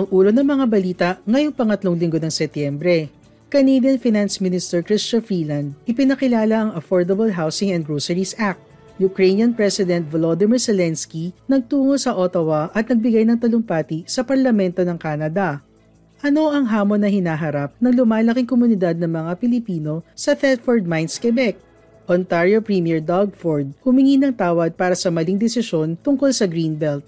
Ang ulo ng mga balita ngayong pangatlong linggo ng Setyembre. Canadian Finance Minister Chrystia Freeland ipinakilala ang Affordable Housing and Groceries Act. Ukrainian President Volodymyr Zelensky nagtungo sa Ottawa at nagbigay ng talumpati sa parlamento ng Canada. Ano ang hamon na hinaharap ng lumalaking komunidad ng mga Pilipino sa Thetford Mines, Quebec? Ontario Premier Doug Ford humingi ng tawad para sa maling desisyon tungkol sa Greenbelt.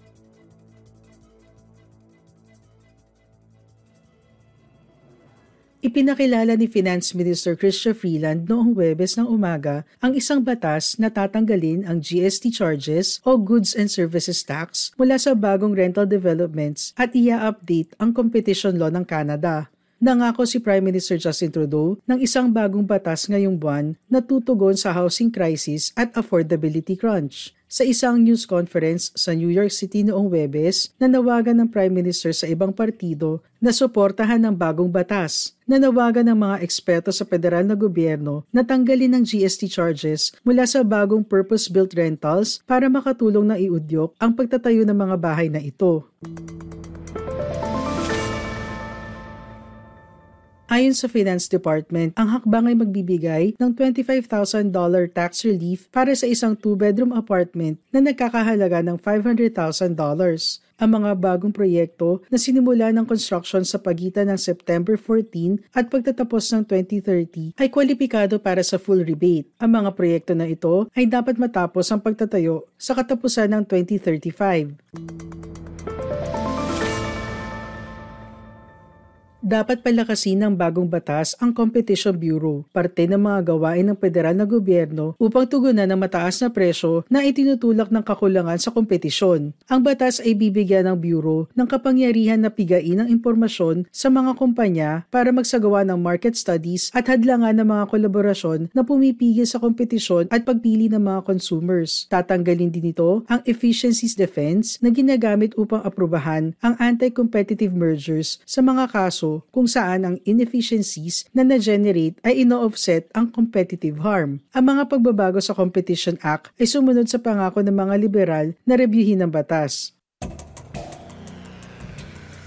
Ipinakilala ni Finance Minister Chrystia Freeland noong Webes ng umaga ang isang batas na tatanggalin ang GST charges o Goods and Services Tax mula sa bagong rental developments at ia-update ang competition law ng Canada. Nangako si Prime Minister Justin Trudeau ng isang bagong batas ngayong buwan na tutugon sa housing crisis at affordability crunch sa isang news conference sa New York City noong Webes, nanawagan ng Prime Minister sa ibang partido na suportahan ng bagong batas. Nanawagan ng mga eksperto sa federal na gobyerno na tanggalin ng GST charges mula sa bagong purpose-built rentals para makatulong na iudyok ang pagtatayo ng mga bahay na ito. Ayon sa Finance Department, ang hakbang ay magbibigay ng $25,000 tax relief para sa isang two-bedroom apartment na nagkakahalaga ng $500,000. Ang mga bagong proyekto na sinimula ng construction sa pagitan ng September 14 at pagtatapos ng 2030 ay kwalipikado para sa full rebate. Ang mga proyekto na ito ay dapat matapos ang pagtatayo sa katapusan ng 2035. Dapat palakasin ng bagong batas ang Competition Bureau, parte ng mga gawain ng federal na gobyerno upang tugunan ng mataas na presyo na itinutulak ng kakulangan sa kompetisyon. Ang batas ay bibigyan ng Bureau ng kapangyarihan na pigain ang impormasyon sa mga kumpanya para magsagawa ng market studies at hadlangan ng mga kolaborasyon na pumipigil sa kompetisyon at pagpili ng mga consumers. Tatanggalin din ito ang efficiencies defense na ginagamit upang aprubahan ang anti-competitive mergers sa mga kaso kung saan ang inefficiencies na na-generate ay ino-offset ang competitive harm. Ang mga pagbabago sa Competition Act ay sumunod sa pangako ng mga liberal na rebyuhin ng batas.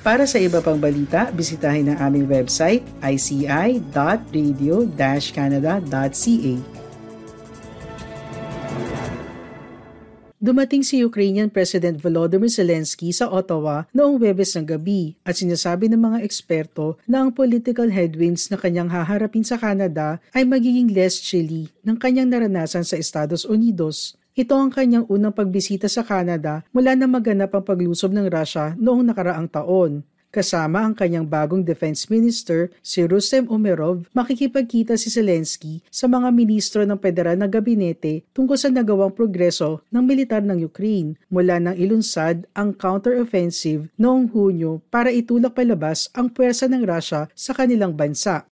Para sa iba pang balita, bisitahin ang aming website ici.radio-canada.ca. Dumating si Ukrainian President Volodymyr Zelensky sa Ottawa noong Webes ng gabi at sinasabi ng mga eksperto na ang political headwinds na kanyang haharapin sa Canada ay magiging less chilly ng kanyang naranasan sa Estados Unidos. Ito ang kanyang unang pagbisita sa Canada mula na maganap ang paglusob ng Russia noong nakaraang taon kasama ang kanyang bagong defense minister si Rustem Umerov, makikipagkita si Zelensky sa mga ministro ng federal na gabinete tungkol sa nagawang progreso ng militar ng Ukraine mula nang ilunsad ang counter-offensive noong Hunyo para itulak palabas ang puwersa ng Russia sa kanilang bansa.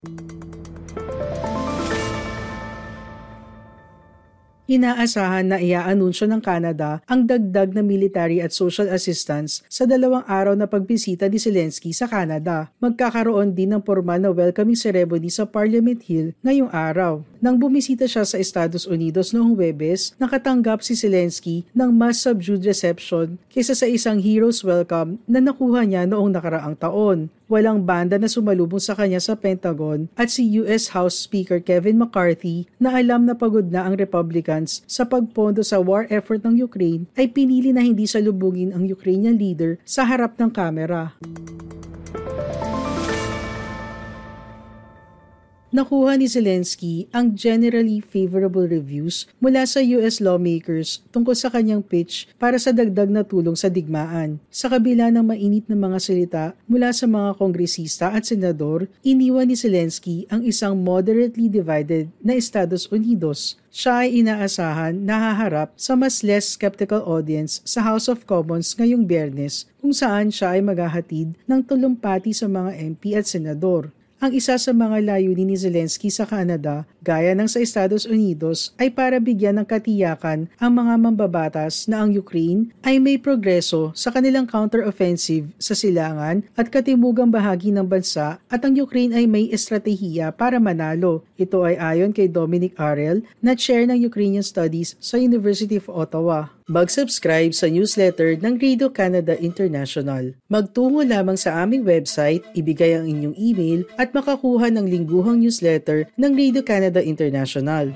Inaasahan na iaanunsyo ng Canada ang dagdag na military at social assistance sa dalawang araw na pagbisita ni Zelensky sa Canada. Magkakaroon din ng formal na welcoming ceremony sa Parliament Hill ngayong araw. Nang bumisita siya sa Estados Unidos noong Webes, nakatanggap si Zelensky ng mas subdued reception kaysa sa isang hero's welcome na nakuha niya noong nakaraang taon walang banda na sumalubong sa kanya sa Pentagon at si US House Speaker Kevin McCarthy na alam na pagod na ang Republicans sa pagpondo sa war effort ng Ukraine ay pinili na hindi salubungin ang Ukrainian leader sa harap ng kamera. Nakuha ni Zelensky ang generally favorable reviews mula sa US lawmakers tungkol sa kanyang pitch para sa dagdag na tulong sa digmaan. Sa kabila ng mainit na mga salita mula sa mga kongresista at senador, iniwan ni Zelensky ang isang moderately divided na Estados Unidos siya ay inaasahan na haharap sa mas less skeptical audience sa House of Commons ngayong biyernes kung saan siya ay maghahatid ng tulumpati sa mga MP at senador. Ang isa sa mga layunin ni Zelensky sa Canada, gaya ng sa Estados Unidos, ay para bigyan ng katiyakan ang mga mambabatas na ang Ukraine ay may progreso sa kanilang counter-offensive sa silangan at katimugang bahagi ng bansa at ang Ukraine ay may estratehiya para manalo. Ito ay ayon kay Dominic Arel na chair ng Ukrainian Studies sa University of Ottawa. Mag-subscribe sa newsletter ng Radio Canada International. Magtungo lamang sa aming website, ibigay ang inyong email at makakuha ng lingguhang newsletter ng Radio Canada International.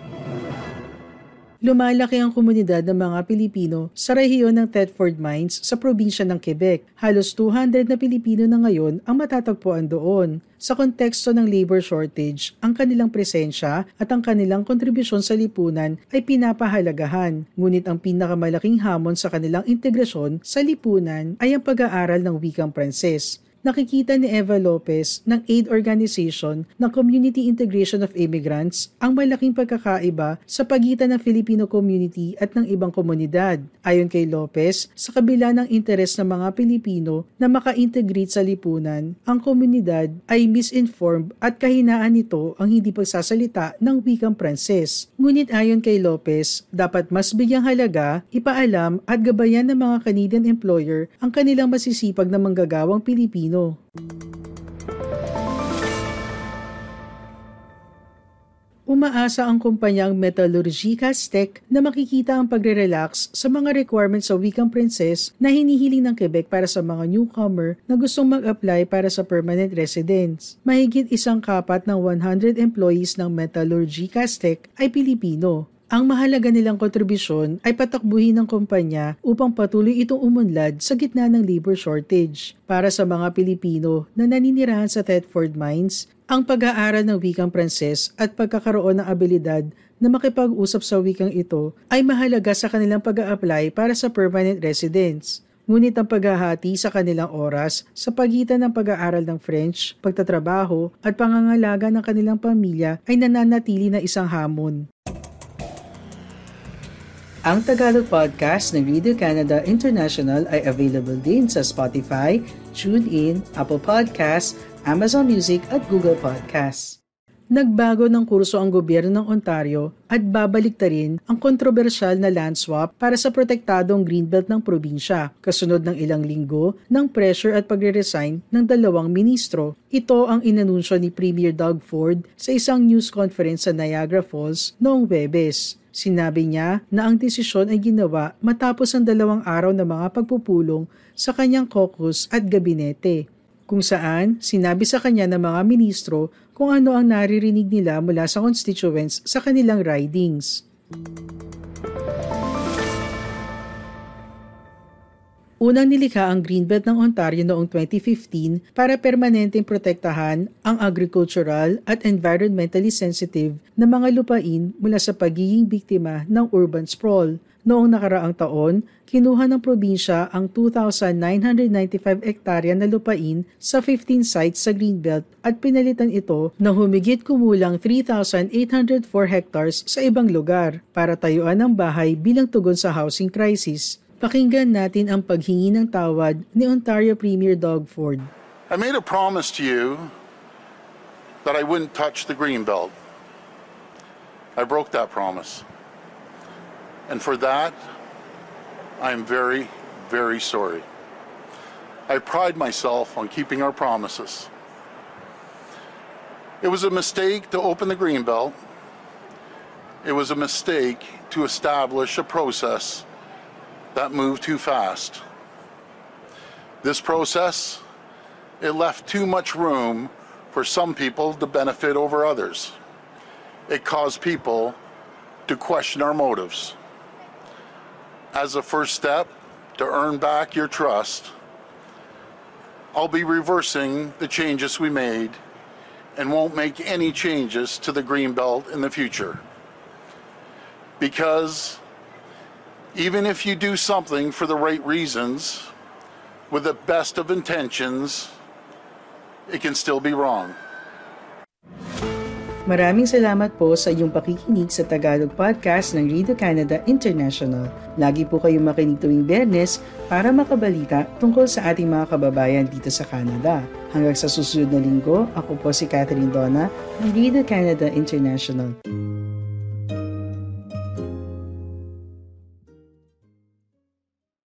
Lumalaki ang komunidad ng mga Pilipino sa rehiyon ng Thetford Mines sa probinsya ng Quebec. Halos 200 na Pilipino na ngayon ang matatagpuan doon. Sa konteksto ng labor shortage, ang kanilang presensya at ang kanilang kontribusyon sa lipunan ay pinapahalagahan. Ngunit ang pinakamalaking hamon sa kanilang integrasyon sa lipunan ay ang pag-aaral ng wikang Pranses nakikita ni Eva Lopez ng aid organization ng Community Integration of Immigrants ang malaking pagkakaiba sa pagitan ng Filipino community at ng ibang komunidad. Ayon kay Lopez, sa kabila ng interes ng mga Pilipino na maka-integrate sa lipunan, ang komunidad ay misinformed at kahinaan nito ang hindi pagsasalita ng wikang Pranses. Ngunit ayon kay Lopez, dapat mas bigyang halaga, ipaalam at gabayan ng mga Canadian employer ang kanilang masisipag na manggagawang Pilipino Pilipino. Umaasa ang kumpanyang Metallurgica Tech na makikita ang pagre-relax sa mga requirements sa wikang Princess na hinihiling ng Quebec para sa mga newcomer na gustong mag-apply para sa permanent residence. Mahigit isang kapat ng 100 employees ng Metallurgica Tech ay Pilipino ang mahalaga nilang kontribusyon ay patakbuhin ng kumpanya upang patuloy itong umunlad sa gitna ng labor shortage. Para sa mga Pilipino na naninirahan sa Thetford Mines, ang pag-aaral ng wikang Pranses at pagkakaroon ng abilidad na makipag-usap sa wikang ito ay mahalaga sa kanilang pag apply para sa permanent residence. Ngunit ang paghahati sa kanilang oras sa pagitan ng pag-aaral ng French, pagtatrabaho at pangangalaga ng kanilang pamilya ay nananatili na isang hamon. Ang Tagalog podcast ng Radio Canada International ay available din sa Spotify, TuneIn, Apple Podcasts, Amazon Music at Google Podcasts. Nagbago ng kurso ang gobyerno ng Ontario at babalik ta rin ang kontrobersyal na land swap para sa protektadong greenbelt ng probinsya, kasunod ng ilang linggo ng pressure at pagre-resign ng dalawang ministro. Ito ang inanunsyo ni Premier Doug Ford sa isang news conference sa Niagara Falls noong Webes. Sinabi niya na ang desisyon ay ginawa matapos ang dalawang araw na mga pagpupulong sa kanyang caucus at gabinete, kung saan sinabi sa kanya ng mga ministro kung ano ang naririnig nila mula sa constituents sa kanilang ridings. Unang nilikha ang Greenbelt ng Ontario noong 2015 para permanenteng protektahan ang agricultural at environmentally sensitive na mga lupain mula sa pagiging biktima ng urban sprawl. Noong nakaraang taon, kinuha ng probinsya ang 2,995 hektarya na lupain sa 15 sites sa Greenbelt at pinalitan ito ng humigit kumulang 3,804 hectares sa ibang lugar para tayuan ng bahay bilang tugon sa housing crisis. Pakinggan natin ang paghingi ng tawad ni Ontario Premier Doug Ford. I made a promise to you that I wouldn't touch the green belt. I broke that promise. And for that, I am very, very sorry. I pride myself on keeping our promises. It was a mistake to open the green belt. It was a mistake to establish a process that moved too fast. This process, it left too much room for some people to benefit over others. It caused people to question our motives. As a first step to earn back your trust, I'll be reversing the changes we made and won't make any changes to the Greenbelt in the future. Because even if you do something for the right reasons, with the best of intentions, it can still be wrong. Maraming salamat po sa iyong pakikinig sa Tagalog Podcast ng Radio Canada International. Lagi po kayong makinig tuwing Bernes para makabalita tungkol sa ating mga kababayan dito sa Canada. Hanggang sa susunod na linggo, ako po si Catherine Donna ng Radio Canada International.